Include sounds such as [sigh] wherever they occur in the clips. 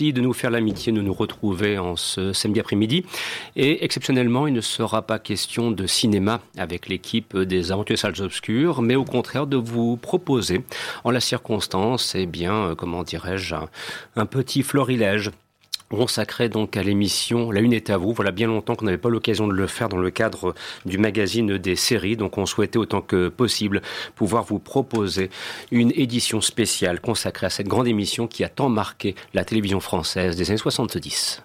de nous faire l'amitié de nous retrouver en ce samedi après-midi. Et exceptionnellement, il ne sera pas question de cinéma avec l'équipe des Aventures Salles Obscures, mais au contraire de vous proposer, en la circonstance, eh bien, euh, comment dirais-je, un petit florilège consacré donc à l'émission La Une est à vous. Voilà bien longtemps qu'on n'avait pas l'occasion de le faire dans le cadre du magazine des séries, donc on souhaitait autant que possible pouvoir vous proposer une édition spéciale consacrée à cette grande émission qui a tant marqué la télévision française des années 70.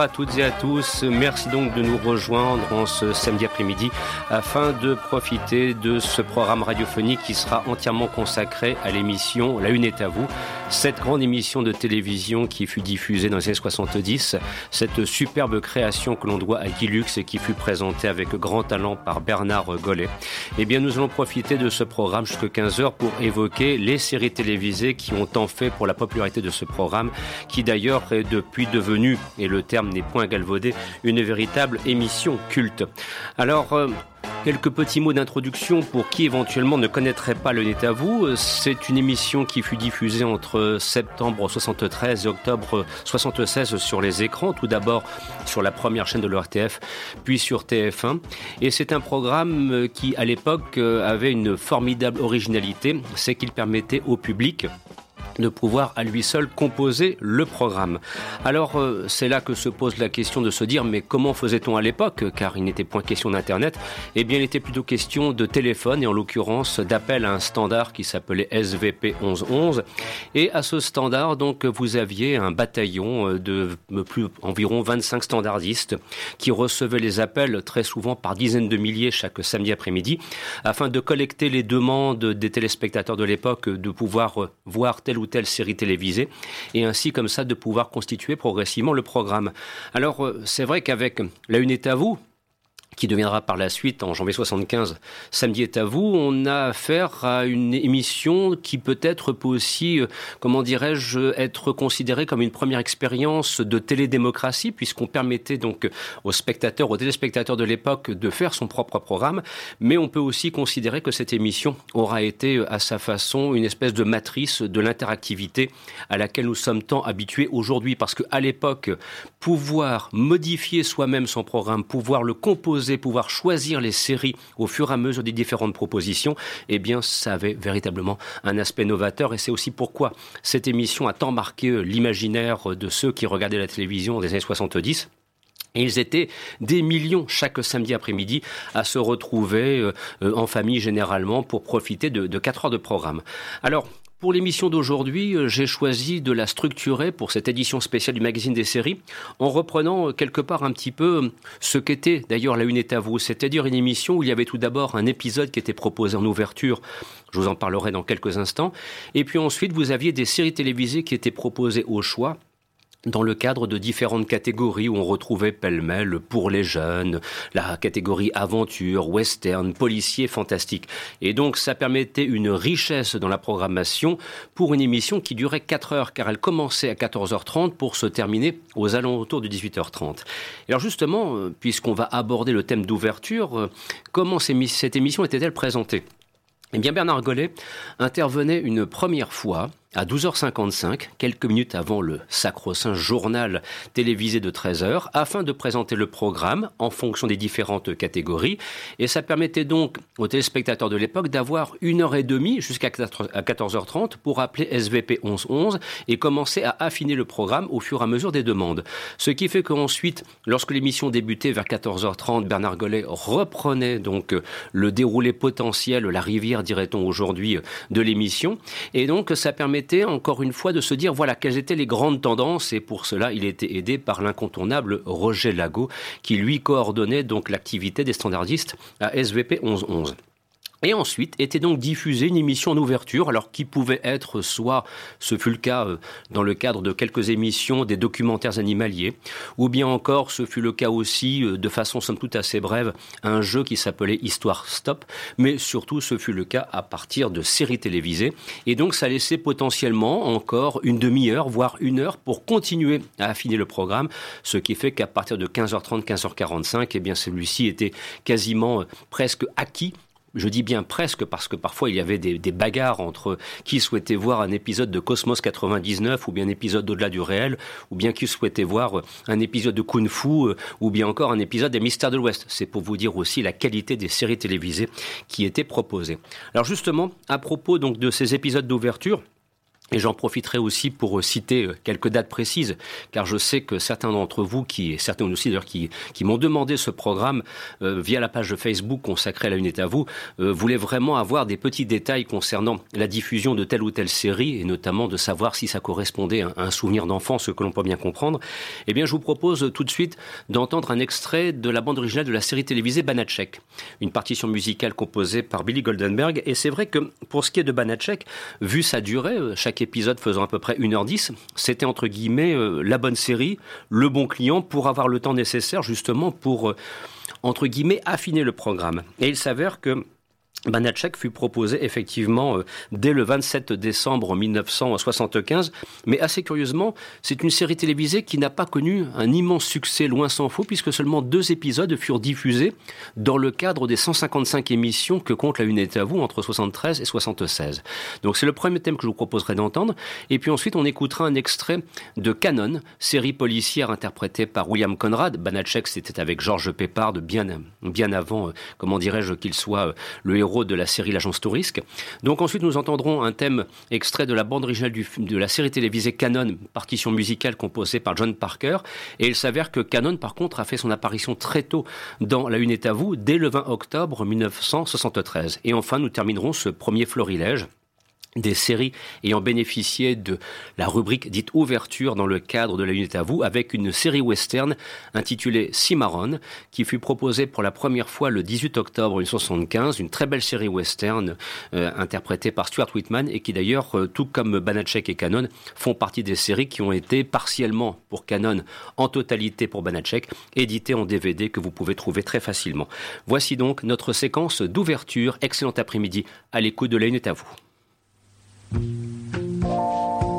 À toutes et à tous. Merci donc de nous rejoindre en ce samedi après-midi afin de profiter de ce programme radiophonique qui sera entièrement consacré à l'émission La Une est à vous. Cette grande émission de télévision qui fut diffusée dans les années 70, cette superbe création que l'on doit à Guy et qui fut présentée avec grand talent par Bernard Gollet. Eh bien, nous allons profiter de ce programme jusqu'à 15h pour évoquer les séries télévisées qui ont tant fait pour la popularité de ce programme, qui d'ailleurs est depuis devenu, et le terme n'est point galvaudé, une véritable émission culte. Alors, euh, Quelques petits mots d'introduction pour qui éventuellement ne connaîtrait pas le Net à vous. C'est une émission qui fut diffusée entre septembre 73 et octobre 76 sur les écrans. Tout d'abord sur la première chaîne de l'ORTF, puis sur TF1. Et c'est un programme qui, à l'époque, avait une formidable originalité. C'est qu'il permettait au public de pouvoir à lui seul composer le programme. Alors euh, c'est là que se pose la question de se dire mais comment faisait-on à l'époque car il n'était point question d'internet? Eh bien il était plutôt question de téléphone et en l'occurrence d'appel à un standard qui s'appelait SVP 1111 et à ce standard donc vous aviez un bataillon euh, de plus environ 25 standardistes qui recevaient les appels très souvent par dizaines de milliers chaque samedi après-midi afin de collecter les demandes des téléspectateurs de l'époque de pouvoir euh, voir tel ou telle série télévisée, et ainsi comme ça de pouvoir constituer progressivement le programme. Alors euh, c'est vrai qu'avec La Une est à vous, qui deviendra par la suite, en janvier 75, Samedi est à vous, on a affaire à une émission qui peut-être peut aussi, euh, comment dirais-je, être considérée comme une première expérience de télédémocratie, puisqu'on permettait donc aux spectateurs, aux téléspectateurs de l'époque de faire son propre programme, mais on peut aussi considérer que cette émission aura été euh, à sa façon une espèce de matrice de l'interactivité à laquelle nous sommes tant habitués aujourd'hui, parce qu'à l'époque, pouvoir modifier soi-même son programme, pouvoir le composer, pouvoir choisir les séries au fur et à mesure des différentes propositions, eh bien, ça avait véritablement un aspect novateur. Et c'est aussi pourquoi cette émission a tant marqué euh, l'imaginaire de ceux qui regardaient la télévision des années 70. Et ils étaient des millions chaque samedi après-midi à se retrouver euh, euh, en famille généralement pour profiter de, de 4 heures de programme. Alors, pour l'émission d'aujourd'hui, euh, j'ai choisi de la structurer pour cette édition spéciale du magazine des séries en reprenant euh, quelque part un petit peu euh, ce qu'était d'ailleurs La Une est à vous, c'est-à-dire une émission où il y avait tout d'abord un épisode qui était proposé en ouverture, je vous en parlerai dans quelques instants, et puis ensuite vous aviez des séries télévisées qui étaient proposées au choix dans le cadre de différentes catégories où on retrouvait pêle-mêle pour les jeunes, la catégorie aventure, western, policier, fantastique. Et donc ça permettait une richesse dans la programmation pour une émission qui durait 4 heures car elle commençait à 14h30 pour se terminer aux alentours de 18h30. Et alors justement, euh, puisqu'on va aborder le thème d'ouverture, euh, comment cette émission était-elle présentée? Eh bien, Bernard Gollet intervenait une première fois à 12h55, quelques minutes avant le sacro-saint journal télévisé de 13h, afin de présenter le programme en fonction des différentes catégories. Et ça permettait donc aux téléspectateurs de l'époque d'avoir une heure et demie jusqu'à 14h30 pour appeler SVP 1111 et commencer à affiner le programme au fur et à mesure des demandes. Ce qui fait qu'ensuite, lorsque l'émission débutait vers 14h30, Bernard Gollet reprenait donc le déroulé potentiel, la rivière, dirait-on aujourd'hui, de l'émission. Et donc, ça permettait encore une fois de se dire, voilà, quelles étaient les grandes tendances. Et pour cela, il était aidé par l'incontournable Roger Lago, qui lui coordonnait donc l'activité des standardistes à SVP 1111. Et ensuite était donc diffusée une émission d'ouverture, alors qui pouvait être soit, ce fut le cas euh, dans le cadre de quelques émissions des documentaires animaliers, ou bien encore ce fut le cas aussi, euh, de façon somme toute assez brève, un jeu qui s'appelait Histoire Stop, mais surtout ce fut le cas à partir de séries télévisées. Et donc ça laissait potentiellement encore une demi-heure, voire une heure pour continuer à affiner le programme, ce qui fait qu'à partir de 15h30, 15h45, eh bien celui-ci était quasiment euh, presque acquis je dis bien presque parce que parfois il y avait des, bagarres entre qui souhaitait voir un épisode de Cosmos 99 ou bien un épisode au-delà du réel ou bien qui souhaitait voir un épisode de Kung Fu euh, ou bien encore un épisode des Mystères de l'Ouest. C'est pour vous dire aussi la qualité des séries télévisées qui étaient proposées. Alors justement, à propos donc de ces épisodes d'ouverture, et j'en profiterai aussi pour euh, citer euh, quelques dates précises, car je sais que certains d'entre vous, qui, certains aussi d'ailleurs, qui, m'ont demandé ce programme euh, via la page de Facebook consacrée à la Unité à vous, voulaient vraiment avoir des petits détails concernant la diffusion de telle ou telle série, et notamment de savoir si ça correspondait à un souvenir d'enfance, ce que l'on peut bien comprendre. Eh bien, je vous propose tout de suite d'entendre un extrait de la bande originale de la série télévisée Banachek, une partition musicale composée par Billy Goldenberg. Et c'est vrai que pour ce qui est de Banachek, vu sa durée, chaque épisode faisant à peu près 1h10, c'était entre guillemets euh, la bonne série, le bon client pour avoir le temps nécessaire justement pour, euh, entre guillemets, affiner le programme. Et il s'avère que Banachek fut proposé effectivement euh, dès le 27 décembre 1975, mais assez curieusement, c'est une série télévisée qui n'a pas connu un immense succès loin s'en faut, puisque seulement deux épisodes furent diffusés dans le cadre des 155 émissions que compte la Unité à vous entre 73 et 76. Donc c'est le premier thème que je vous proposerai d'entendre, et puis ensuite on écoutera un extrait de Canon, série policière interprétée par William Conrad. Banachek c'était avec Georges Peppard bien, bien avant, euh, comment dirais-je, qu'il soit euh, le héros de la série L'Agence Tourisque. Donc ensuite, nous entendrons un thème extrait de la bande originale de la série télévisée Canon, partition musicale composée par John Parker. Et il s'avère que Canon, par contre, a fait son apparition très tôt dans La Une est à vous, dès le 20 octobre 1973. Et enfin, nous terminerons ce premier florilège des séries ayant bénéficié de la rubrique dite ouverture dans le cadre de la unité à vous avec une série western intitulée Cimarron qui fut proposée pour la première fois le 18 octobre 1975 une très belle série western euh, interprétée par Stuart Whitman et qui d'ailleurs euh, tout comme Banachek et Canon font partie des séries qui ont été partiellement pour Canon en totalité pour Banachek éditées en DVD que vous pouvez trouver très facilement. Voici donc notre séquence d'ouverture. Excellent après-midi à l'écoute de la unité à vous. Thank you.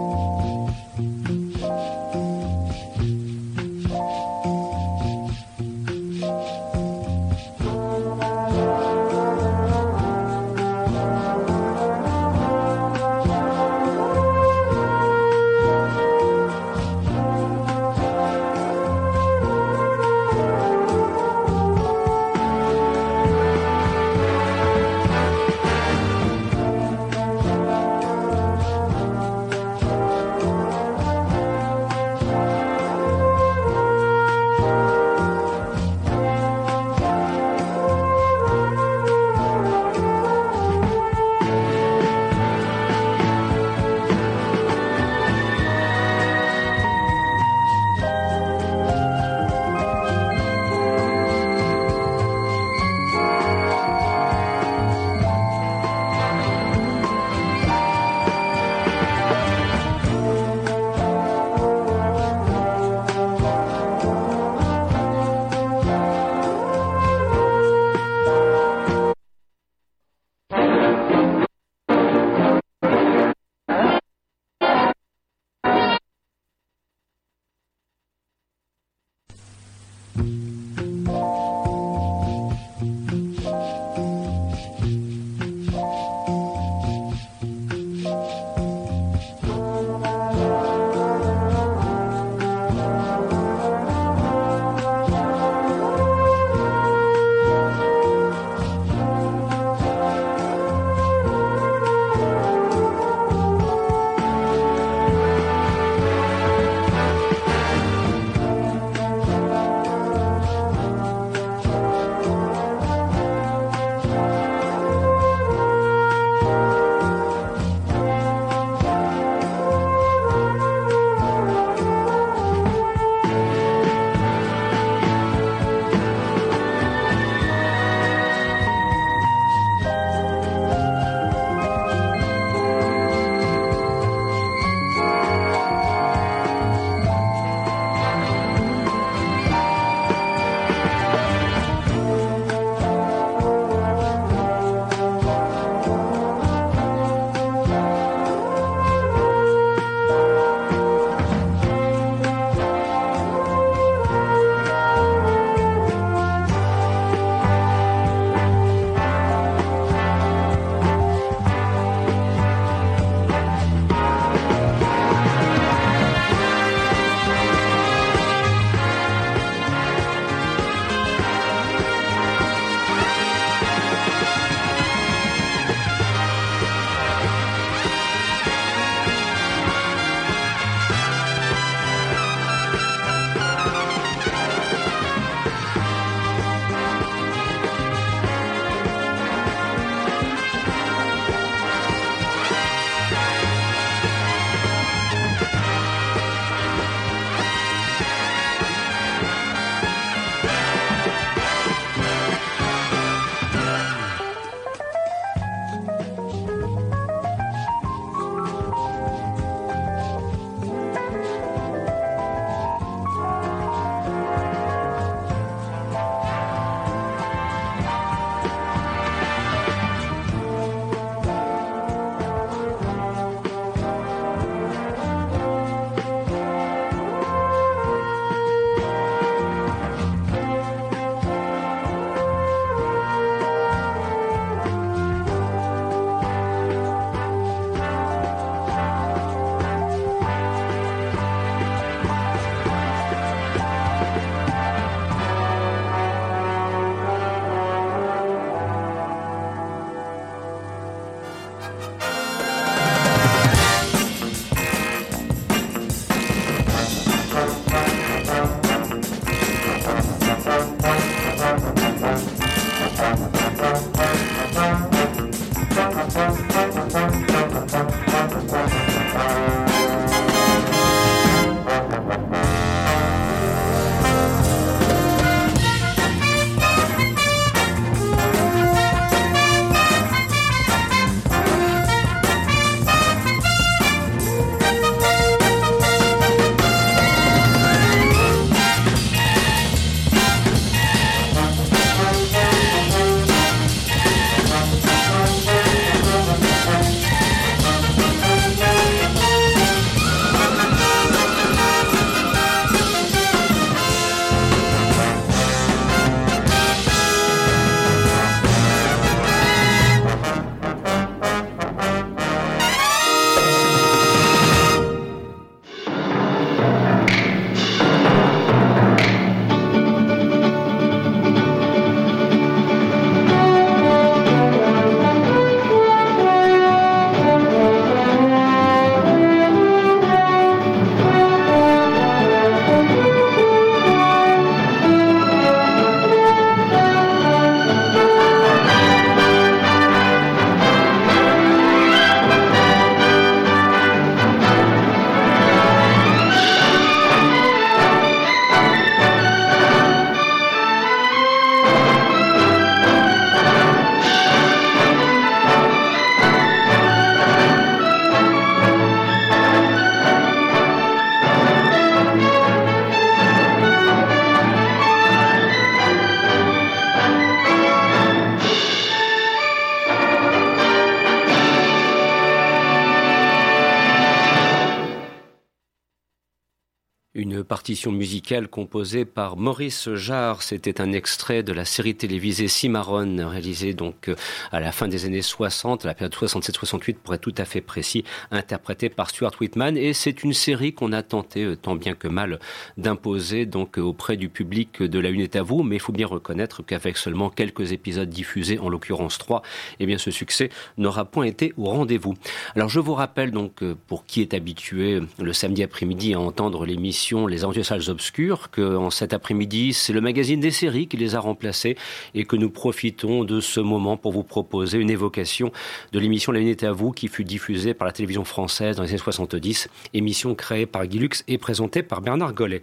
Partition musicale composée par Maurice Jarre. C'était un extrait de la série télévisée Cimarron, réalisée donc euh, à la fin des années 60, à la période 67-68 pour être tout à fait précis, interprétée par Stuart Whitman. Et c'est une série qu'on a tenté euh, tant bien que mal d'imposer donc euh, auprès du public de La Une est à vous. Mais il faut bien reconnaître qu'avec seulement quelques épisodes diffusés, en l'occurrence trois, eh bien ce succès n'aura point été au rendez-vous. Alors je vous rappelle donc pour qui est habitué le samedi après-midi à entendre l'émission Les Aventures Salles Obscures, qu'en cet après-midi, c'est le magazine des séries qui les a remplacés et que nous profitons de ce moment pour vous proposer une évocation de l'émission La Minute à vous qui fut diffusée par la télévision française dans les années 70, émission créée par Guy Lux et présentée par Bernard Gollet.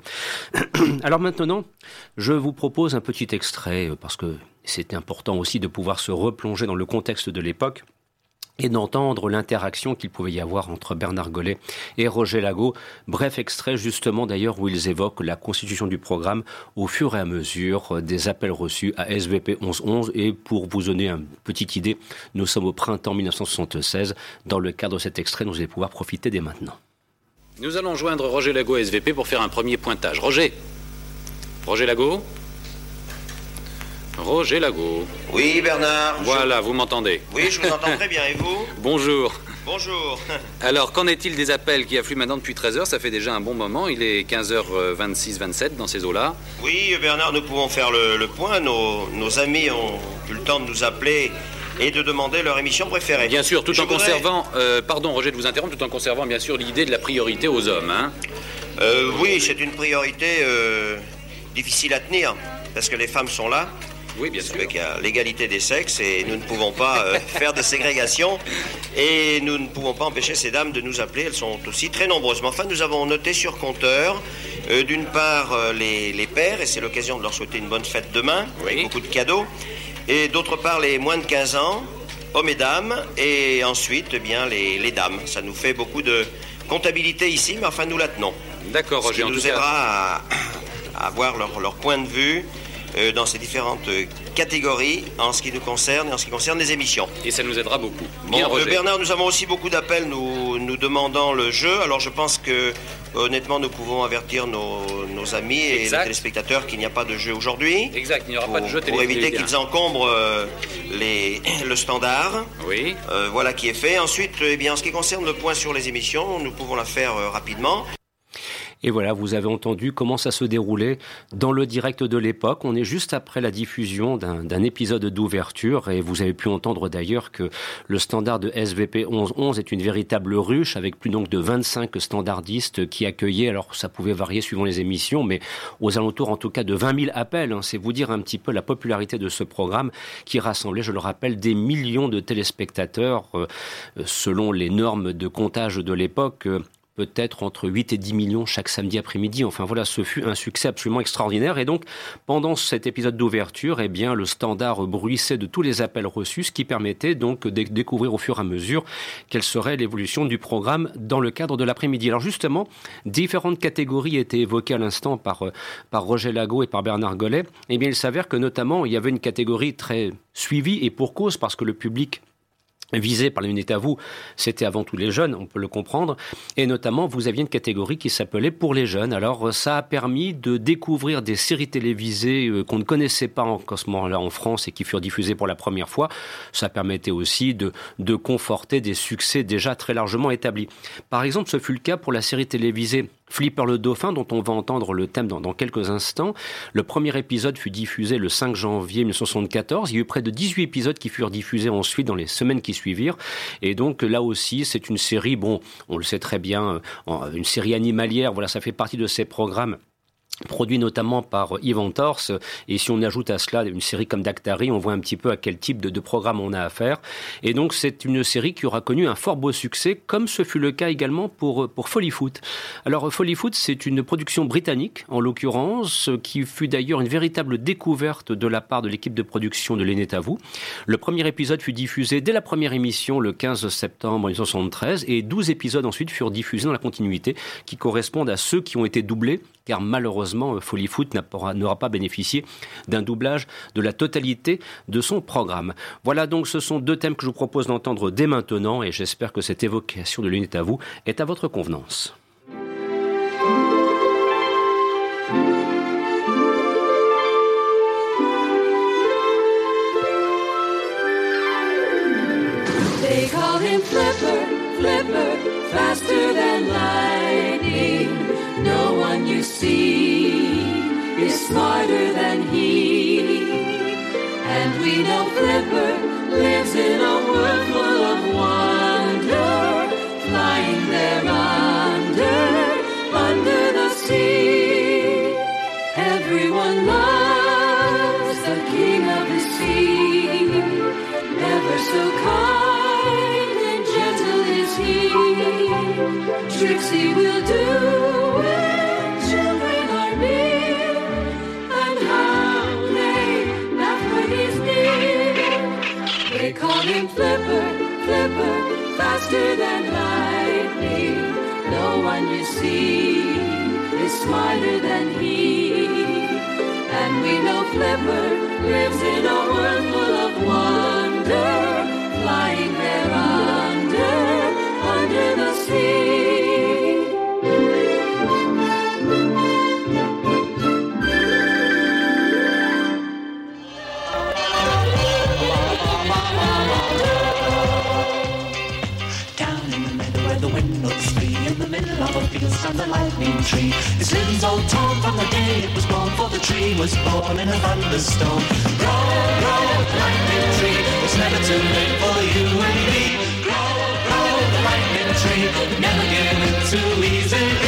[clears throat] Alors maintenant, je vous propose un petit extrait parce que c'est important aussi de pouvoir se replonger dans le contexte de l'époque et d'entendre l'interaction qu'il pouvait y avoir entre Bernard Gollet et Roger Lago. Bref extrait justement d'ailleurs où ils évoquent la constitution du programme au fur et à mesure des appels reçus à SVP 1111. Et pour vous donner une petite idée, nous sommes au printemps 1976 dans le cadre de cet extrait dont vous allez pouvoir profiter dès maintenant. Nous allons joindre Roger Lago à SVP pour faire un premier pointage. Roger Roger Lago Roger Lago. Oui, Bernard. Voilà, vous m'entendez Oui, je vous entends très bien. Et vous [laughs] Bonjour. Bonjour. [laughs] Alors, qu'en est-il des appels qui affluent maintenant depuis 13h Ça fait déjà un bon moment. Il est 15h26, 27 dans ces eaux-là. Oui, Bernard, nous pouvons faire le, point. Nos, amis ont eu le temps de nous appeler et de demander leur émission préférée. Bien sûr, tout en conservant, euh, pardon Roger de vous interrompre, tout en conservant bien sûr l'idée de la priorité aux hommes. Hein euh, oui, c'est une priorité euh, difficile à tenir, parce que les femmes sont là, oui, bien sûr. Il y a l'égalité des sexes et nous ne pouvons pas euh, [laughs] faire de ségrégation et nous ne pouvons pas empêcher ces dames de nous appeler. Elles sont aussi très nombreuses. Mais enfin, nous avons noté sur compteur, euh, d'une part, euh, les, pères, et c'est l'occasion de leur souhaiter une bonne fête demain, avec beaucoup de cadeaux, et d'autre part, les moins de 15 ans, hommes et dames, et ensuite, eh bien, les, dames. Ça nous fait beaucoup de comptabilité ici, mais enfin, nous la tenons. D'accord, Roger. Ce qui nous aidera à, avoir leur, leur point de vue euh, dans ces différentes euh, catégories en ce qui nous concerne et en ce qui concerne les émissions. Et ça nous aidera beaucoup. Bien, euh, Bernard, nous avons aussi beaucoup d'appels nous, nous demandant le jeu. Alors je pense que honnêtement nous pouvons avertir nos, amis et les téléspectateurs qu'il n'y a pas de jeu aujourd'hui. Exact, il n'y aura pas de jeu Pour éviter qu'ils encombrent les, le standard. Oui. voilà qui est fait. Ensuite, eh bien, en ce qui concerne le point sur les émissions, nous pouvons la faire rapidement. Et voilà, vous avez entendu comment ça se déroulait dans le direct de l'époque. On est juste après la diffusion d'un épisode d'ouverture et vous avez pu entendre d'ailleurs que le standard de SVP 1111 est une véritable ruche avec plus donc de 25 standardistes qui accueillaient, alors ça pouvait varier suivant les émissions, mais aux alentours en tout cas de 20 000 appels. Hein. C'est vous dire un petit peu la popularité de ce programme qui rassemblait, je le rappelle, des millions de téléspectateurs euh, selon les normes de comptage de l'époque. Euh, peut-être entre 8 et 10 millions chaque samedi après-midi. Enfin voilà, ce fut un succès absolument extraordinaire. Et donc, pendant cet épisode d'ouverture, eh bien, le standard bruissait de tous les appels reçus, ce qui permettait donc de découvrir au fur et à mesure quelle serait l'évolution du programme dans le cadre de l'après-midi. Alors justement, différentes catégories étaient évoquées à l'instant par, par Roger Lago et par Bernard Gollet. Eh bien, il s'avère que notamment, il y avait une catégorie très suivie et pour cause parce que le public visé par l'unité à vous, c'était avant tout les jeunes, on peut le comprendre, et notamment vous aviez une catégorie qui s'appelait pour les jeunes. Alors ça a permis de découvrir des séries télévisées euh, qu'on ne connaissait pas en ce moment-là en France et qui furent diffusées pour la première fois. Ça permettait aussi de, de conforter des succès déjà très largement établis. Par exemple, ce fut le cas pour la série télévisée Flipper le Dauphin, dont on va entendre le thème dans, quelques instants. Le premier épisode fut diffusé le 5 janvier 1974. Il y a eu près de 18 épisodes qui furent diffusés ensuite dans les semaines qui suivirent. Et donc là aussi, c'est une série, bon, on le sait très bien, euh, une série animalière. Voilà, ça fait partie de ces programmes produit notamment par Yvan Torse. Et si on ajoute à cela une série comme Dactari, on voit un petit peu à quel type de, programme on a affaire. Et donc, c'est une série qui aura connu un fort beau succès, comme ce fut le cas également pour, pour Foot. Alors, Foot, c'est une production britannique, en l'occurrence, qui fut d'ailleurs une véritable découverte de la part de l'équipe de production de vous Le premier épisode fut diffusé dès la première émission, le 15 septembre 1973, et 12 épisodes ensuite furent diffusés dans la continuité, qui correspondent à ceux qui ont été doublés car malheureusement, euh, Folie Foot n'aura pas bénéficié d'un doublage de la totalité de son programme. Voilà donc, ce sont deux thèmes que je vous propose d'entendre dès maintenant, et j'espère que cette évocation de l'une est à vous, est à votre convenance. Smarter than he. And we know Flipper lives in a world full of wonder, flying there under, under the sea. Everyone loves the king of the sea, never so kind and gentle is he. Tricks he will do. Faster than lightning. No one you see is smarter than he. And we know Flipper lives in a world full of wonder, fields from the lightning tree. Its limbs all torn from the day it was born, for the tree was born in a thunderstorm. Grow, grow, lightning tree, it's never too late for you and me. Grow, grow, the lightning tree, never give in too easily.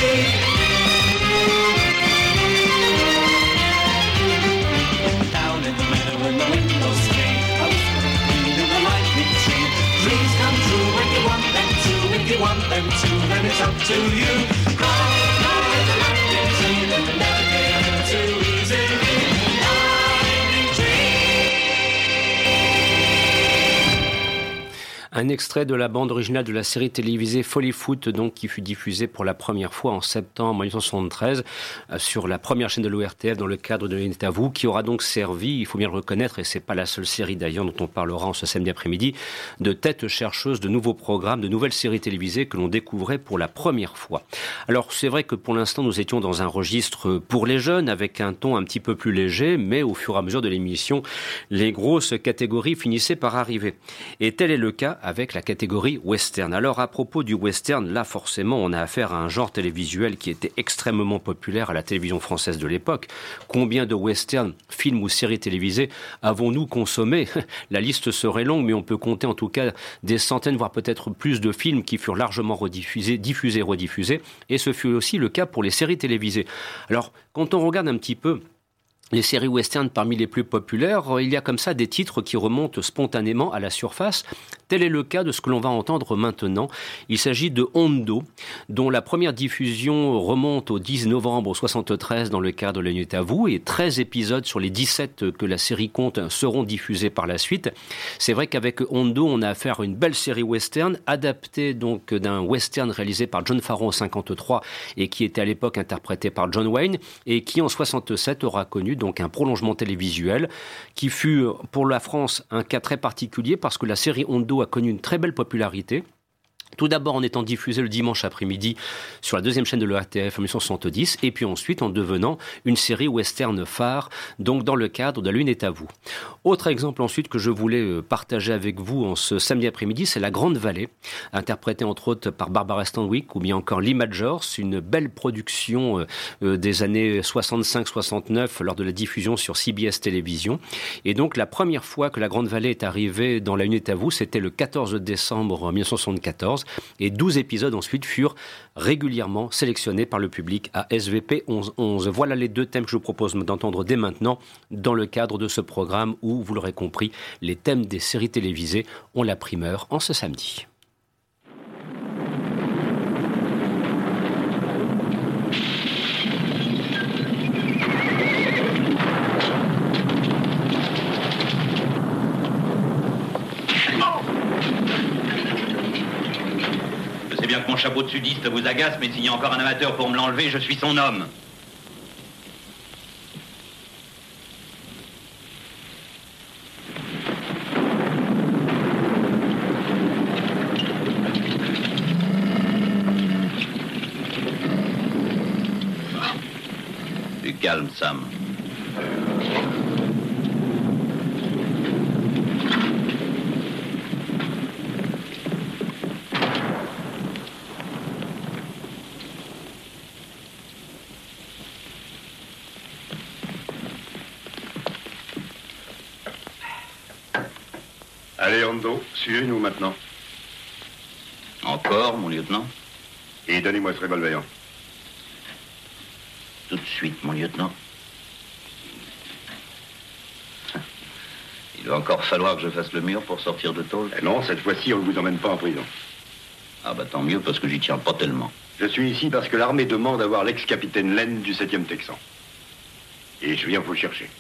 Them to, it's up to you. Un extrait de la bande originale de la série télévisée Folly Foot, donc, qui fut diffusée pour la première fois en septembre 1973 euh, sur la première chaîne de l'ORTF dans le cadre de vous, qui aura donc servi, il faut bien le reconnaître, et c'est pas la seule série d'ailleurs dont on parlera en ce samedi après-midi, de tête chercheuse de nouveaux programmes, de nouvelles séries télévisées que l'on découvrait pour la première fois. Alors, c'est vrai que pour l'instant, nous étions dans un registre pour les jeunes avec un ton un petit peu plus léger, mais au fur et à mesure de l'émission, les grosses catégories finissaient par arriver. Et tel est le cas avec la catégorie western. Alors à propos du western, là forcément on a affaire à un genre télévisuel qui était extrêmement populaire à la télévision française de l'époque. Combien de westerns, films ou séries télévisées avons-nous consommé [laughs] La liste serait longue, mais on peut compter en tout cas des centaines, voire peut-être plus de films qui furent largement rediffusés, diffusés, rediffusés. Et ce fut aussi le cas pour les séries télévisées. Alors quand on regarde un petit peu les séries western parmi les plus populaires, il y a comme ça des titres qui remontent spontanément à la surface. Tel est le cas de ce que l'on va entendre maintenant. Il s'agit de Hondo, dont la première diffusion remonte au 10 novembre 73 dans le cadre de la Nuit à vous, et 13 épisodes sur les 17 que la série compte seront diffusés par la suite. C'est vrai qu'avec Hondo, on a affaire à une belle série western, adaptée donc d'un western réalisé par John Farrow en 53 et qui était à l'époque interprété par John Wayne, et qui en 67 aura connu donc un prolongement télévisuel qui fut pour la France un cas très particulier parce que la série Hondo a connu une très belle popularité. Tout d'abord en étant diffusé le dimanche après-midi sur la deuxième chaîne de l'ERTF en 1970, et puis ensuite en devenant une série western phare, donc dans le cadre de L'Une est à vous. Autre exemple ensuite que je voulais euh, partager avec vous en ce samedi après-midi, c'est La Grande Vallée, interprétée entre autres par Barbara Stanwyck ou bien encore Lee Majors, une belle production euh, euh, des années 65-69 lors de la diffusion sur CBS Télévision. Et donc la première fois que La Grande Vallée est arrivée dans La Une est à vous, c'était le 14 décembre 1974 et 12 épisodes ensuite furent régulièrement sélectionnés par le public à SVP 1111. Voilà les deux thèmes que je vous propose d'entendre dès maintenant dans le cadre de ce programme où, vous l'aurez compris, les thèmes des séries télévisées ont la primeur en ce samedi. Chapeau de sudiste vous agace, mais s'il y a encore un amateur pour me l'enlever, je suis son homme. Du calme, Sam. Allez, Suivez-nous maintenant. Encore, mon lieutenant Et donnez-moi ce revolver. Tout de suite, mon lieutenant. Il va encore falloir que je fasse le mur pour sortir de tôle. Eh non, cette fois-ci, on ne vous emmène pas en prison. Ah bah tant mieux, parce que j'y tiens pas tellement. Je suis ici parce que l'armée demande à voir l'ex-capitaine Len du 7e Texan. Et je viens vous chercher.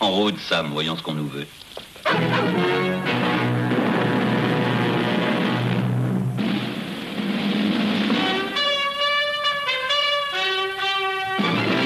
En route, Sam, voyons ce qu'on nous veut. thank you.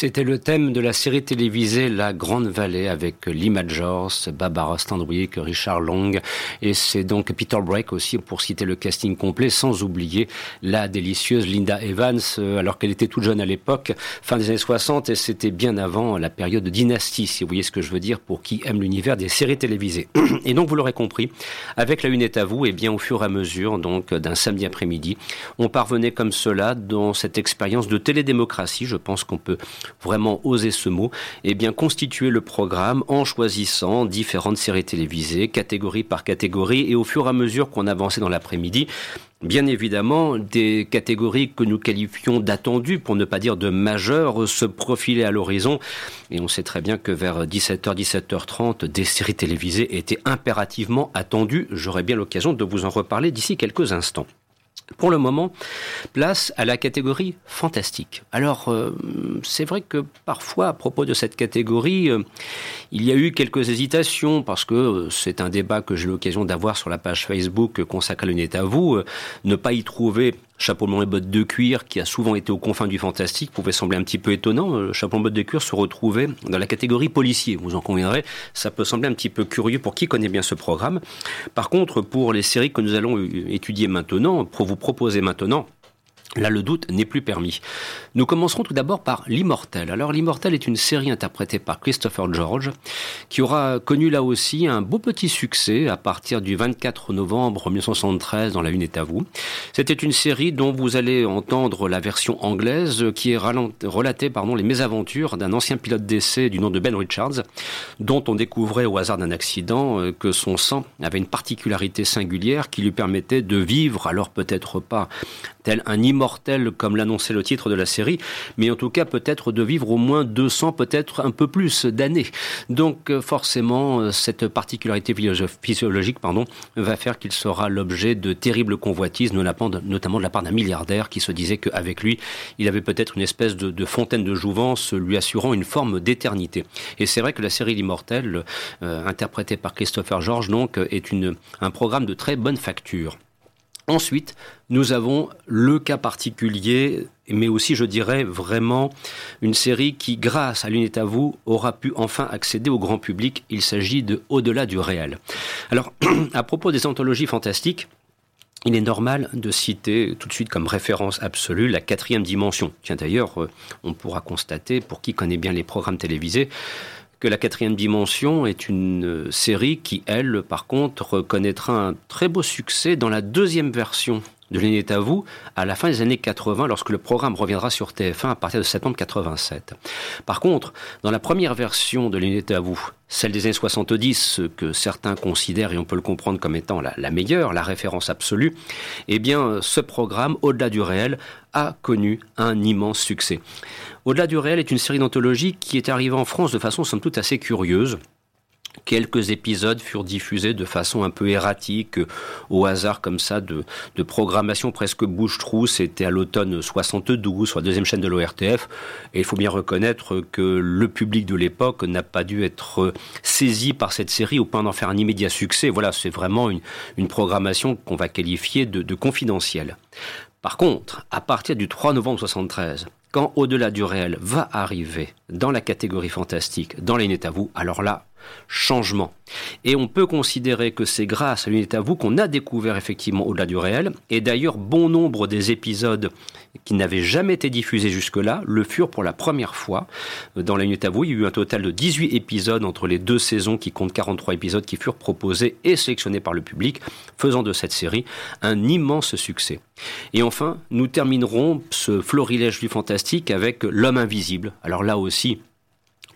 C'était le thème de la série télévisée La Grande Vallée avec Lee Majors, Barbara Stanwyck, Richard Long et c'est donc Peter Brake aussi pour citer le casting complet sans oublier la délicieuse Linda Evans euh, alors qu'elle était toute jeune à l'époque, fin des années 60 et c'était bien avant la période de dynastie si vous voyez ce que je veux dire pour qui aime l'univers des séries télévisées. Et donc vous l'aurez compris, avec La Une est à vous et bien au fur et à mesure donc d'un samedi après-midi, on parvenait comme cela dans cette expérience de télédémocratie, je pense qu'on peut vraiment oser ce mot, et bien constituer le programme en choisissant différentes séries télévisées, catégorie par catégorie, et au fur et à mesure qu'on avançait dans l'après-midi, Bien évidemment, des catégories que nous qualifions d'attendues, pour ne pas dire de majeures, se profilaient à l'horizon. Et on sait très bien que vers 17h, 17h30, des séries télévisées étaient impérativement attendues. J'aurai bien l'occasion de vous en reparler d'ici quelques instants. Pour le moment, place à la catégorie fantastique. Alors, euh, c'est vrai que parfois, à propos de cette catégorie, euh, il y a eu quelques hésitations parce que euh, c'est un débat que j'ai eu l'occasion d'avoir sur la page Facebook consacrée à l'unité à vous. ne pas y trouver chapeau et bottes de cuir, qui a souvent été aux confins du fantastique, pouvait sembler un petit peu étonnant. Le chapeau melon bottes de cuir se retrouvait dans la catégorie policier. Vous en conviendrez, ça peut sembler un petit peu curieux pour qui connaît bien ce programme. Par contre, pour les séries que nous allons étudier maintenant, pour vous proposer maintenant, Là, le doute n'est plus permis. Nous commencerons tout d'abord par L'Immortel. Alors, L'Immortel est une série interprétée par Christopher George, qui aura connu là aussi un beau petit succès à partir du 24 novembre 1973 dans La Une est à vous. C'était une série dont vous allez entendre la version anglaise qui est relatée pardon, les mésaventures d'un ancien pilote d'essai du nom de Ben Richards, dont on découvrait au hasard d'un accident euh, que son sang avait une particularité singulière qui lui permettait de vivre, alors peut-être pas tel un immortel comme l'annonçait le titre de la série, mais en tout cas peut-être de vivre au moins 200, peut-être un peu plus d'années. Donc euh, forcément, euh, cette particularité physiologique va faire qu'il sera l'objet de terribles convoitises, notamment de la part d'un milliardaire qui se disait qu'avec lui, il avait peut-être une espèce de, fontaine de jouvence lui assurant une forme d'éternité. Et c'est vrai que la série L'Immortel, euh, interprétée par Christopher George, donc, est un programme de très bonne facture. Ensuite, nous avons le cas particulier, mais aussi, je dirais, vraiment une série qui, grâce à l'unité à vous, aura pu enfin accéder au grand public. Il s'agit de Au-delà du réel. Alors, [clears throat] à propos des anthologies fantastiques, il est normal de citer tout de suite comme référence absolue la quatrième dimension. Tiens d'ailleurs, euh, on pourra constater, pour qui connaît bien les programmes télévisés, que la quatrième dimension est une euh, série qui, elle, par contre, connaîtra un très beau succès dans la deuxième version de L'Aîné est à vous à la fin des années 80 lorsque le programme reviendra sur TF1 à partir de septembre 87. Par contre, dans la première version de L'Aîné est à vous, celle des années 70 que certains considèrent et on peut le comprendre comme étant la, meilleure, la référence absolue, eh bien ce programme au-delà du réel a connu un immense succès. Au-delà du réel est une série d'anthologie qui est arrivée en France de façon somme toute assez curieuse. Quelques épisodes furent diffusés de façon un peu erratique, au hasard comme ça, de, programmation presque bouche-trou. C'était à l'automne 72, sur la deuxième chaîne de l'ORTF. Et il faut bien reconnaître que le public de l'époque n'a pas dû être saisi par cette série au point d'en faire un immédiat succès. Voilà, c'est vraiment une, programmation qu'on va qualifier de, de confidentielle. Par contre, à partir du 3 novembre 73, quand Au-delà du réel va arriver dans la catégorie fantastique, dans les à vous, alors là, changement. Et on peut considérer que c'est grâce à l'unité à vous qu'on a découvert effectivement au-delà du réel. Et d'ailleurs, bon nombre des épisodes qui n'avaient jamais été diffusés jusque-là le furent pour la première fois dans la à vous. Il y a eu un total de 18 épisodes entre les deux saisons qui comptent 43 épisodes qui furent proposés et sélectionnés par le public, faisant de cette série un immense succès. Et enfin, nous terminerons ce florilège du fantastique avec L'homme invisible. Alors là aussi,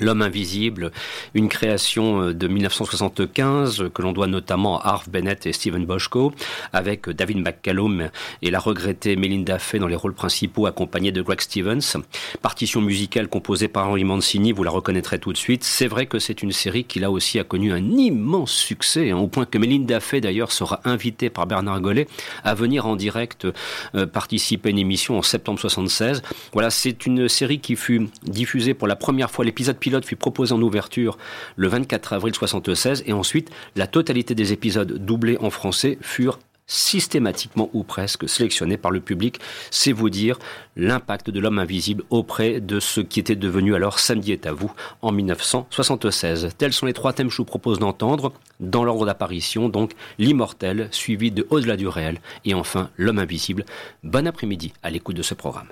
L'homme invisible, une création euh, de 1975 que l'on doit notamment à Harv Bennett et Stephen Boschko, avec David McCallum et la regrettée Melinda Fay dans les rôles principaux, accompagnés de Greg Stevens. Partition musicale composée par Henry Mancini, vous la reconnaîtrez tout de suite. C'est vrai que c'est une série qui là aussi a connu un immense succès, hein, au point que Melinda Fay d'ailleurs sera invitée par Bernard Gollet à venir en direct euh, participer à une émission en septembre 76. Voilà, c'est une série qui fut diffusée pour la première fois l'épisode pilote fut proposé en ouverture le 24 avril 76 et ensuite la totalité des épisodes doublés en français furent systématiquement ou presque sélectionnés par le public. C'est vous dire l'impact de l'homme invisible auprès de ce qui était devenu alors Samedi est à vous en 1976. Tels sont les trois thèmes que je vous propose d'entendre dans l'ordre d'apparition, donc l'immortel suivi de Au-delà du réel et enfin l'homme invisible. Bon après-midi à l'écoute de ce programme.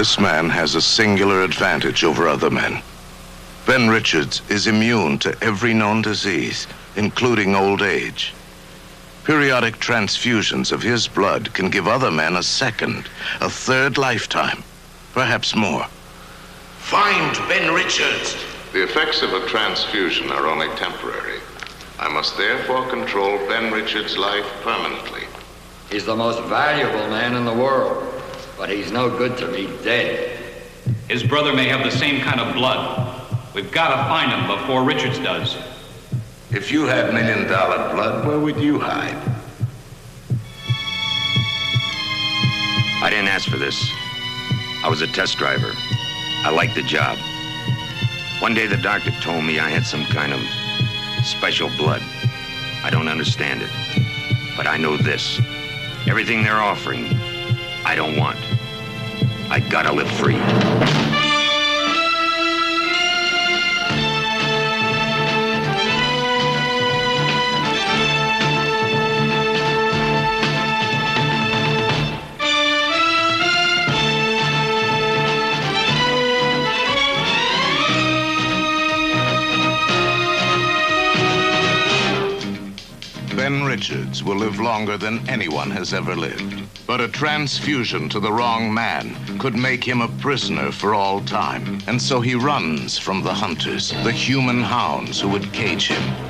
This man has a singular advantage over other men. Ben Richards is immune to every known disease, including old age. Periodic transfusions of his blood can give other men a second, a third lifetime, perhaps more. Find Ben Richards. The effects of a transfusion are only temporary. I must therefore control Ben Richards' life permanently. He's the most valuable man in the world, but he's no good to me dead. His brother may have the same kind of blood. We've got to find him before Richards does. If you had million dollar blood, where would you hide? I didn't ask for this. I was a test driver. I liked the job. One day the doctor told me I had some kind of special blood. I don't understand it. But I know this. Everything they're offering, I don't want. I gotta live free. Ben Richards will live longer than anyone has ever lived. But a transfusion to the wrong man could make him a prisoner for all time. And so he runs from the hunters, the human hounds who would cage him.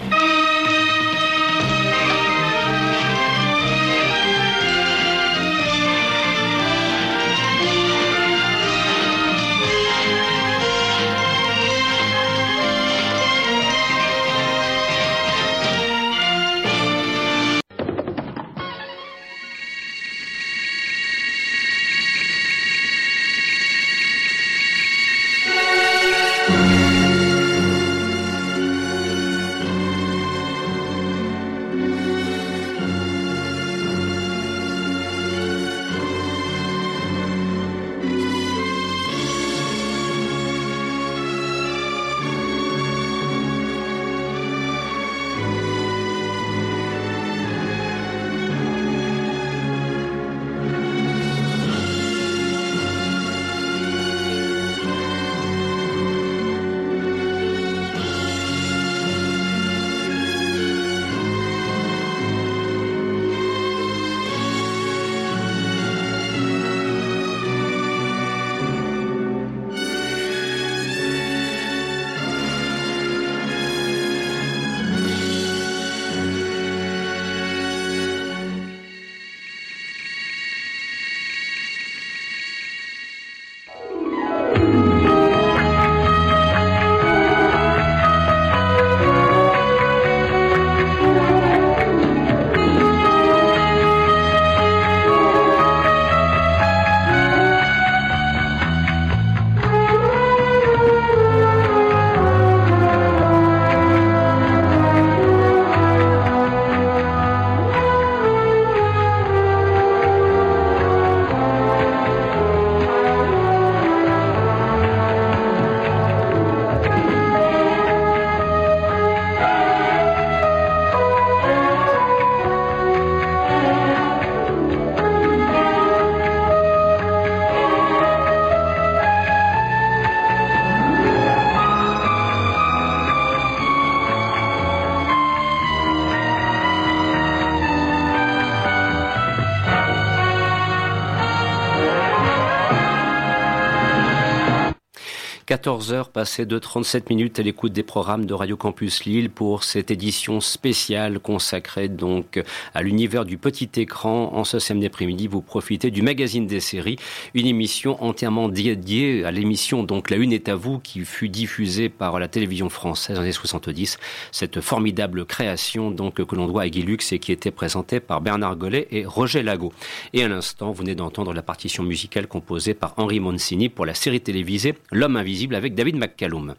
14 heures passées de 37 minutes à l'écoute des programmes de Radio Campus Lille pour cette édition spéciale consacrée donc à l'univers du petit écran. En ce samedi après-midi, vous profitez du magazine des séries, une émission entièrement dédiée à l'émission donc La Une est à vous qui fut diffusée par la télévision française dans les années 70. Cette formidable création donc que l'on doit à Guy Lux et qui était présentée par Bernard Gollet et Roger Lago. Et à l'instant, vous venez d'entendre la partition musicale composée par Henri Mancini pour la série télévisée L'homme invisible avec David McCallum.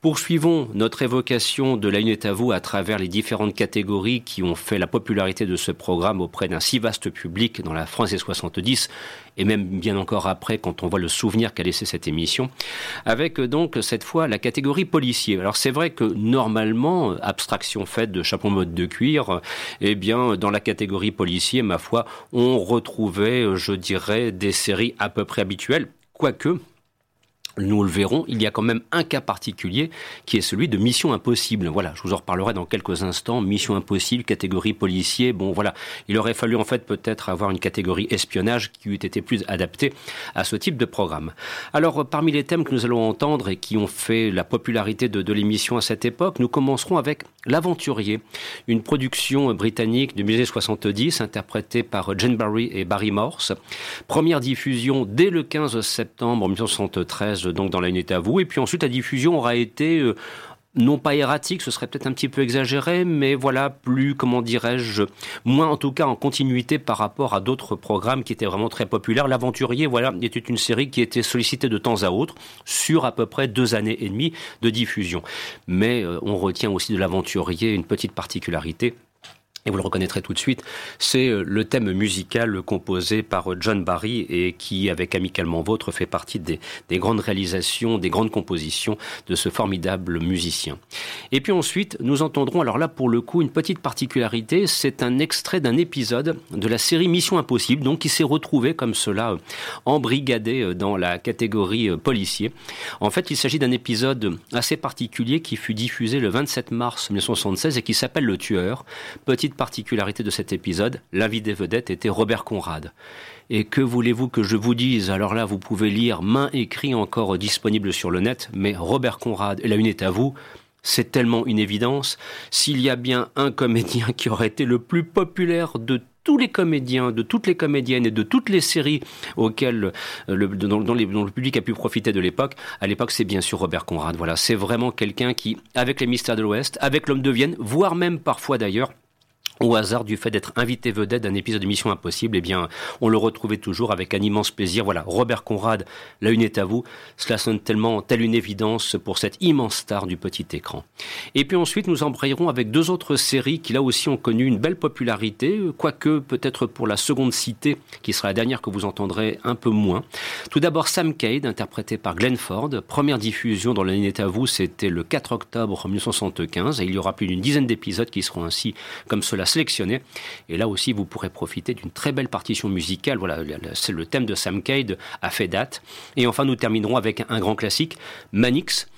Poursuivons notre évocation de La Une est à vous à travers les différentes catégories qui ont fait la popularité de ce programme auprès d'un si vaste public dans la France des 70 et même bien encore après quand on voit le souvenir qu'a laissé cette émission, avec donc cette fois la catégorie policier. Alors c'est vrai que normalement, abstraction faite de chapeau mode de cuir, eh bien dans la catégorie policier, ma foi, on retrouvait, je dirais, des séries à peu près habituelles, quoique nous le verrons, il y a quand même un cas particulier qui est celui de Mission Impossible. Voilà, je vous en reparlerai dans quelques instants. Mission Impossible, catégorie policier. Bon, voilà, il aurait fallu en fait peut-être avoir une catégorie espionnage qui eût été plus adaptée à ce type de programme. Alors, parmi les thèmes que nous allons entendre et qui ont fait la popularité de, de l'émission à cette époque, nous commencerons avec L'Aventurier, une production britannique du musée 70 interprétée par Jane Barry et Barry Morse. Première diffusion dès le 15 septembre 1973 donc dans la unité à vous. Et puis ensuite, la diffusion aura été euh, non pas erratique, ce serait peut-être un petit peu exagéré, mais voilà, plus, comment dirais-je, moins en tout cas en continuité par rapport à d'autres programmes qui étaient vraiment très populaires. L'Aventurier, voilà, était une série qui était sollicitée de temps à autre sur à peu près deux années et demie de diffusion. Mais euh, on retient aussi de l'Aventurier une petite particularité et vous le reconnaîtrez tout de suite, c'est euh, le thème musical composé par euh, John Barry et qui, avec Amicalement Vôtre, fait partie des, des, grandes réalisations, des grandes compositions de ce formidable musicien. Et puis ensuite, nous entendrons, alors là pour le coup, une petite particularité, c'est un extrait d'un épisode de la série Mission Impossible, donc qui s'est retrouvé comme cela, euh, embrigadé dans la catégorie policier. En fait, il s'agit d'un épisode assez particulier qui fut diffusé le 27 mars 1976 et qui s'appelle Le Tueur. Petite particularité de cet épisode, l'invité vedette était Robert Conrad. Et que voulez-vous que je vous dise? Alors là, vous pouvez lire main écrit encore disponible sur le net, mais Robert Conrad, et la une est à vous, c'est tellement une évidence. S'il y a bien un comédien qui aurait été le plus populaire de tous les comédiens, de toutes les comédiennes et de toutes les séries auxquelles euh, le, dont, le public a pu profiter de l'époque, à l'époque, c'est bien sûr Robert Conrad. Voilà, c'est vraiment quelqu'un qui, avec les mystères de l'Ouest, avec l'homme de Vienne, voire même parfois d'ailleurs, au hasard du fait d'être invité vedette d'un épisode de Mission Impossible, eh bien, on le retrouvait toujours avec un immense plaisir. Voilà, Robert Conrad, la une est à vous. Cela sonne tellement, telle une évidence pour cette immense star du petit écran. Et puis ensuite, nous embrayerons avec deux autres séries qui là aussi ont connu une belle popularité, quoique peut-être pour la seconde cité, qui sera la dernière que vous entendrez un peu moins. Tout d'abord, Sam Cade, interprété par Glenn Ford. Première diffusion dans la une est à vous, c'était le 4 octobre 1975, et il y aura plus d'une dizaine d'épisodes qui seront ainsi, comme cela sélectionné. Et là aussi, vous pourrez profiter d'une très belle partition musicale. Voilà, c'est le thème de Sam Cade a fait date. Et enfin, nous terminerons avec un grand classique, Manix.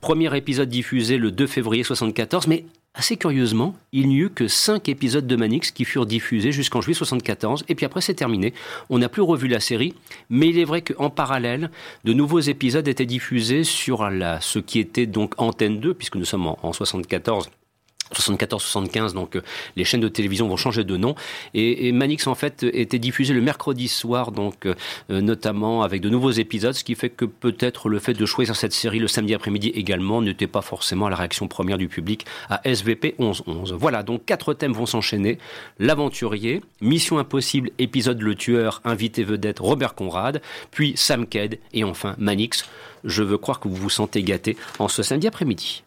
Premier épisode diffusé le 2 février 74, mais assez curieusement, il n'y eut que 5 épisodes de Manix qui furent diffusés jusqu'en juillet 74, et puis après c'est terminé. On n'a plus revu la série, mais il est vrai qu'en parallèle, de nouveaux épisodes étaient diffusés sur la, ce qui était donc Antenne 2, puisque nous sommes en, en 74 74-75, donc euh, les chaînes de télévision vont changer de nom. Et, et, Manix, en fait, était diffusé le mercredi soir, donc euh, notamment avec de nouveaux épisodes, ce qui fait que peut-être le fait de choisir cette série le samedi après-midi également n'était pas forcément la réaction première du public à SVP 11-11. Voilà, donc quatre thèmes vont s'enchaîner. L'aventurier, Mission Impossible, épisode Le Tueur, invité vedette Robert Conrad, puis Sam Ked et enfin Manix. Je veux croire que vous vous sentez gâté en ce samedi après-midi.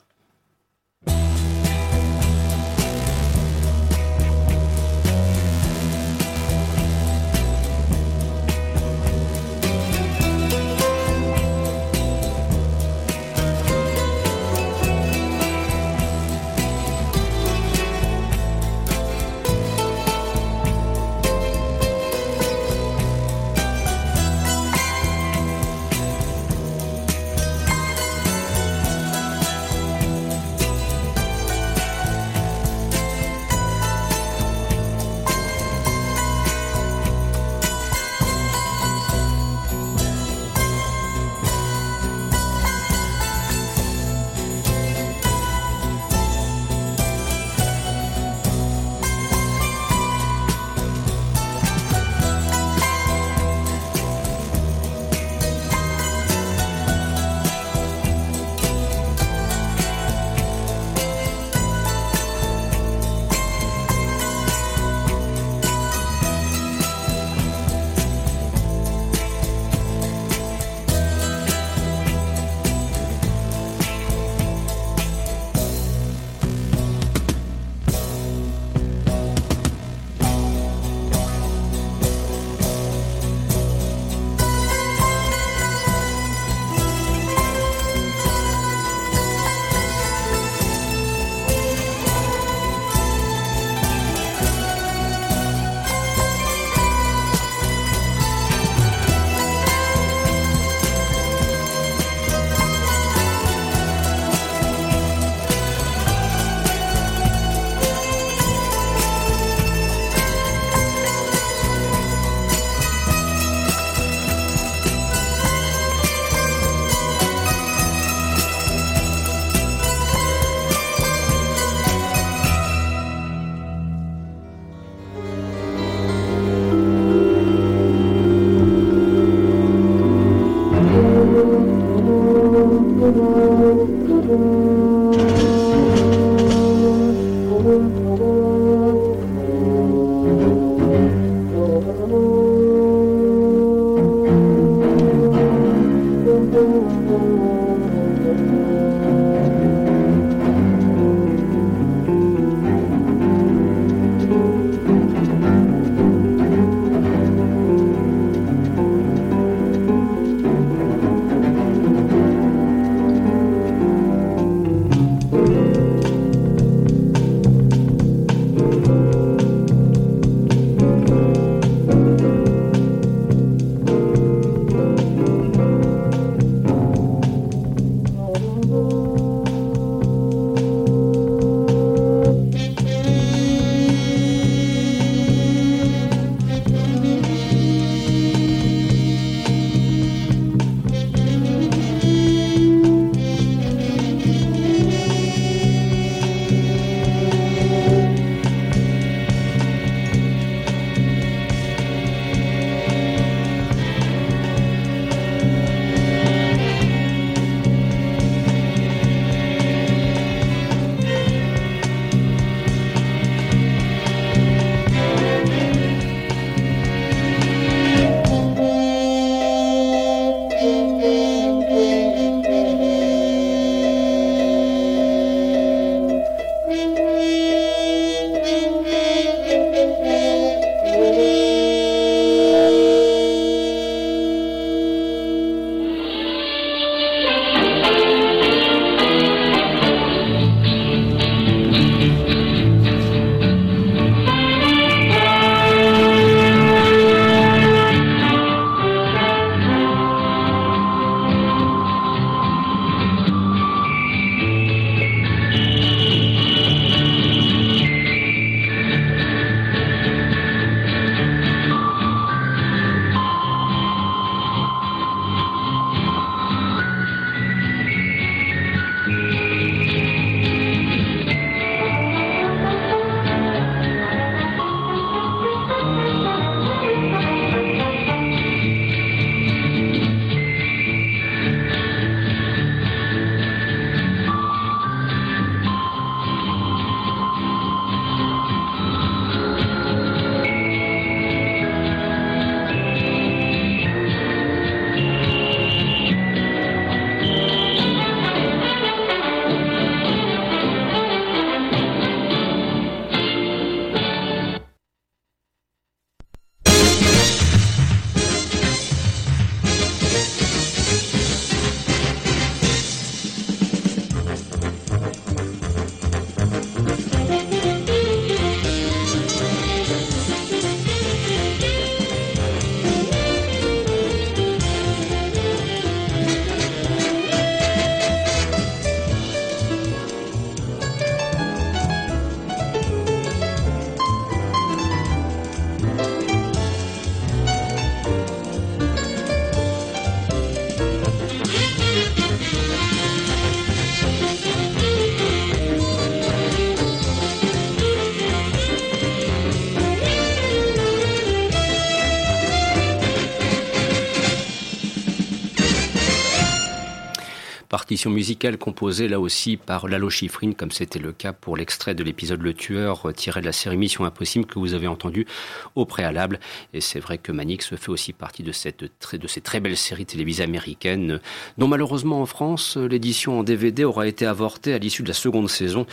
Musicale composée là aussi par Lalo Schifrin, comme c'était le cas pour l'extrait de l'épisode Le Tueur euh, tiré de la série Mission Impossible que vous avez entendu au préalable. Et c'est vrai que Manix fait aussi partie de, cette, de ces très belles séries télévisées américaines, dont malheureusement en France, l'édition en DVD aura été avortée à l'issue de la seconde saison.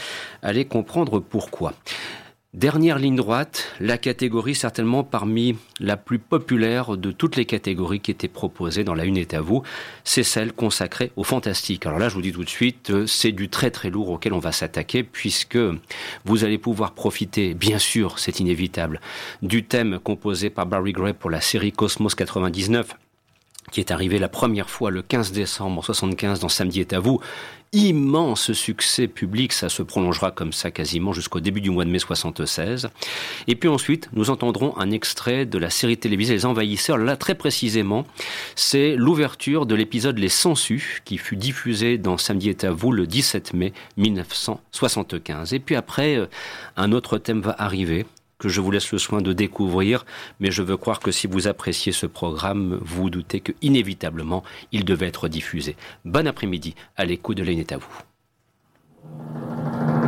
Allez comprendre pourquoi. Dernière ligne droite, la catégorie certainement parmi la plus populaire de toutes les catégories qui étaient proposées dans la Une est à vous, c'est celle consacrée au fantastique. Alors là, je vous dis tout de suite, euh, c'est du très très lourd auquel on va s'attaquer puisque vous allez pouvoir profiter, bien sûr, c'est inévitable, du thème composé par Barry Gray pour la série Cosmos 99 qui est arrivé la première fois le 15 décembre 75 dans Samedi est à vous. Immense succès public, ça se prolongera comme ça quasiment jusqu'au début du mois de mai 76. Et puis ensuite, nous entendrons un extrait de la série télévisée Les Envahisseurs. Là, très précisément, c'est l'ouverture de l'épisode Les Sensus qui fut diffusé dans Samedi est à vous le 17 mai 1975. Et puis après, euh, un autre thème va arriver que je vous laisse le soin de découvrir, mais je veux croire que si vous appréciez ce programme, vous, doutez que inévitablement il devait être diffusé. Bon après-midi à l'écoute de l'Aîné à vous.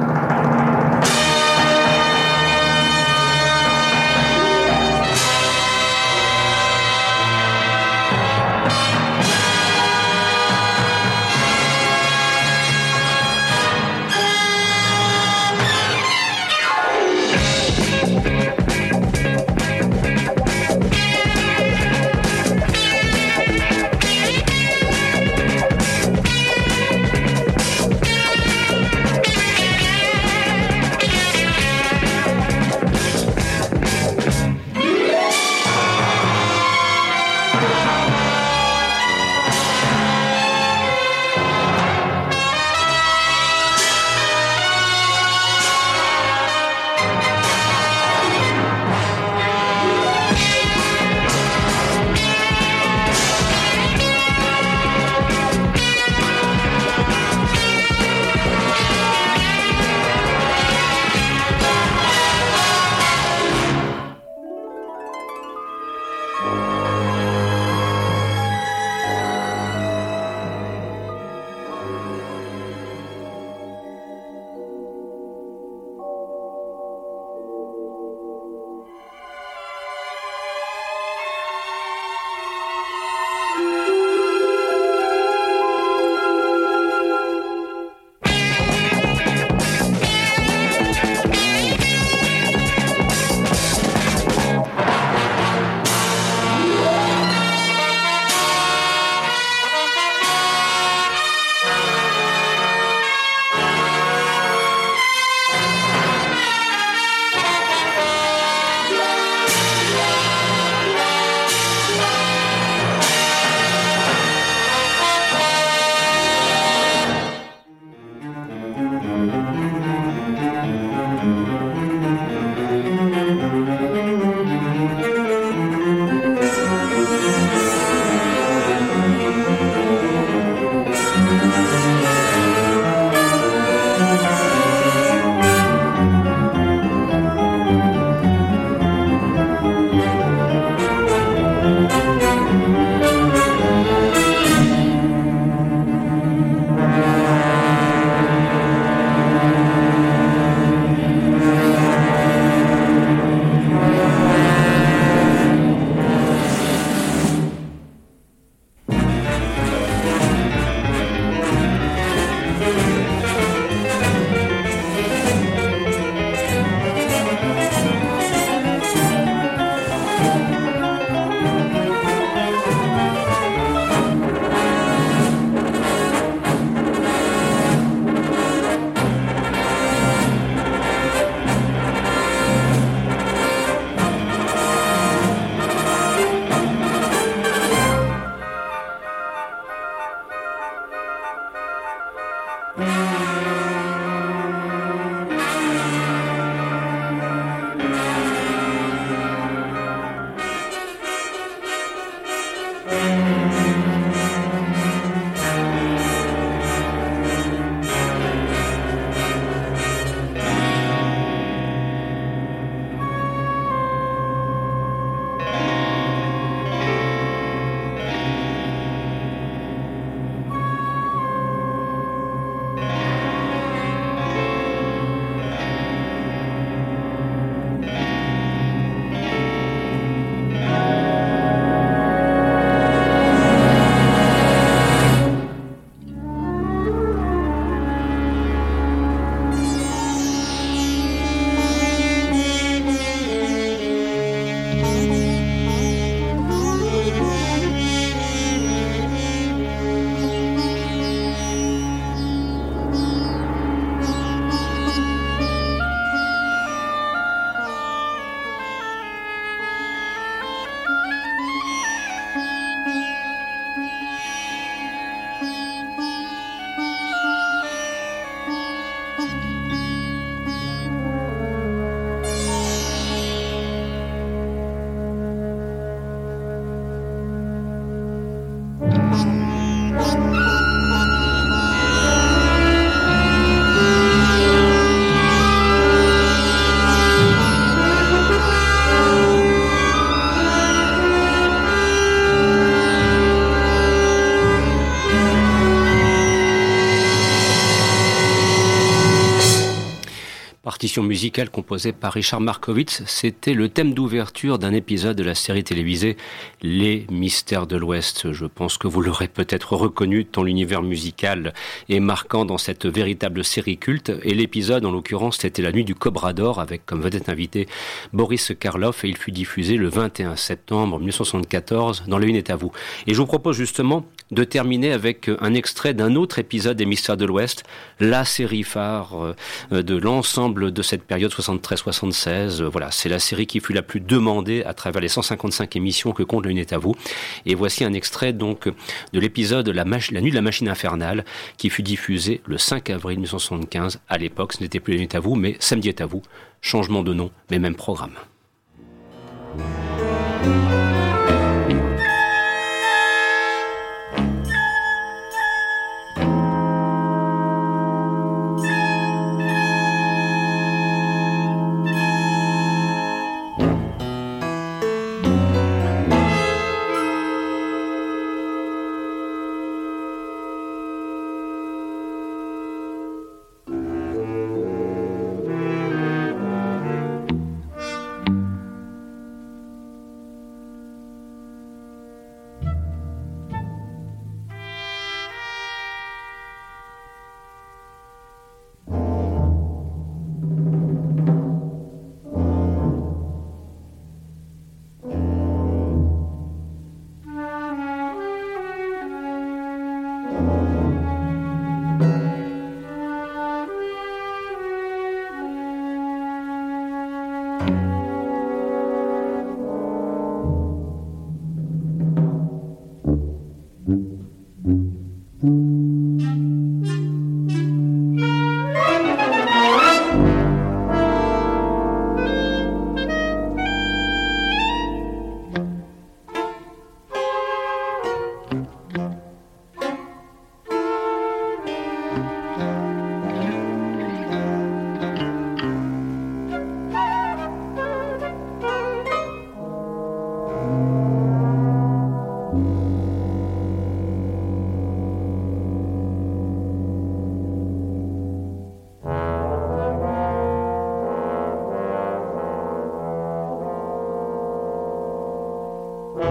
Partition musicale composée par Richard Markowitz, c'était le thème d'ouverture d'un épisode de la série télévisée Les Mystères de l'Ouest. Je pense que vous l'aurez peut-être reconnu tant l'univers musical est marquant dans cette véritable série culte. Et l'épisode, en l'occurrence, c'était La Nuit du Cobra d'Or avec comme vedette invité Boris Karloff et il fut diffusé le 21 septembre 1974 dans Le Une est à vous. Et je vous propose justement de terminer avec un extrait d'un autre épisode des Mystères de l'Ouest, la série phare euh, de l'ensemble de cette période 73-76. Voilà, c'est la série qui fut la plus demandée à travers les 155 émissions que compte Le Une est à vous. Et voici un extrait donc de l'épisode la, Nuit de la Machine Infernale qui fut diffusé le 5 avril 1975. À l'époque, ce n'était plus La Nuit à vous, mais Samedi est à vous. Changement de nom, mais même programme.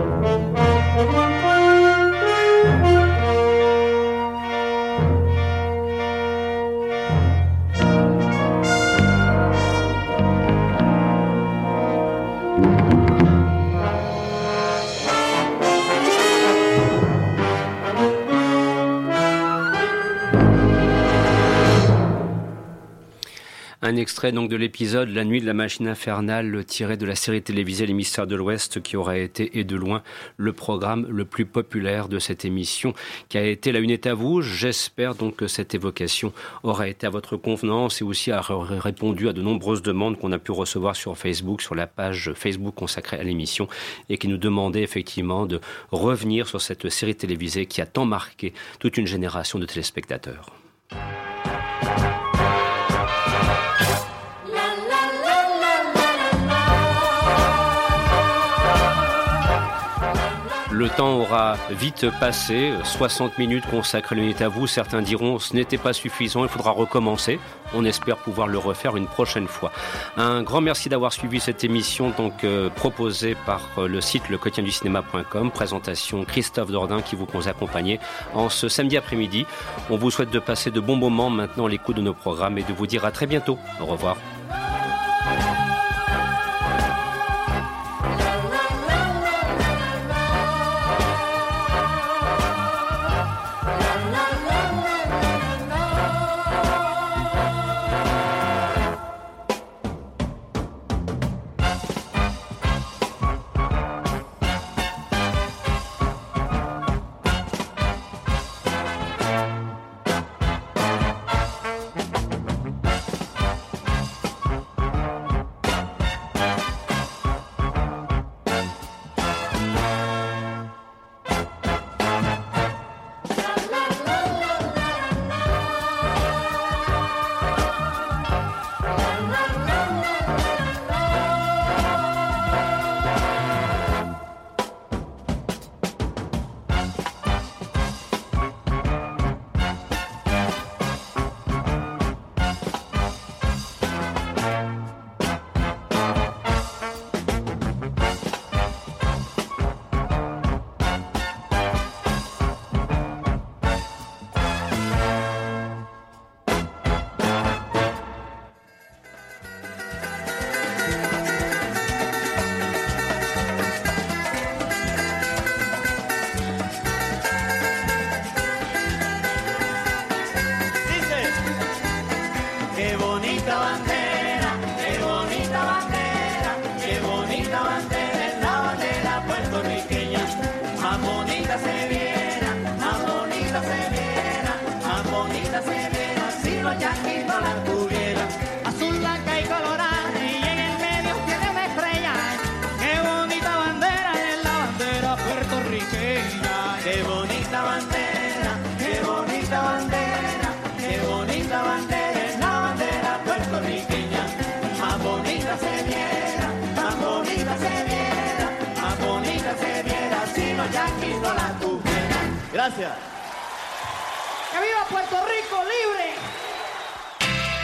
Un extrait donc de l'épisode La nuit de la machine infernale tiré de la série télévisée Les Mystères de l'Ouest qui aura été et de loin le programme le plus populaire de cette émission qui a été La Une est à vous. J'espère donc que cette évocation aura été à votre convenance et aussi a répondu à de nombreuses demandes qu'on a pu recevoir sur Facebook, sur la page Facebook consacrée à l'émission et qui nous demandait effectivement de revenir sur cette série télévisée qui a tant marqué toute une génération de téléspectateurs. Le temps aura vite passé, 60 minutes consacrées l'unité à vous. Certains diront ce n'était pas suffisant, il faudra recommencer. On espère pouvoir le refaire une prochaine fois. Un grand merci d'avoir suivi cette émission donc euh, proposée par euh, le site cinéma.com. Présentation Christophe Dordain qui vous accompagner en ce samedi après-midi. On vous souhaite de passer de bons moments maintenant l'écoute de nos programmes et de vous dire à très bientôt. Au revoir.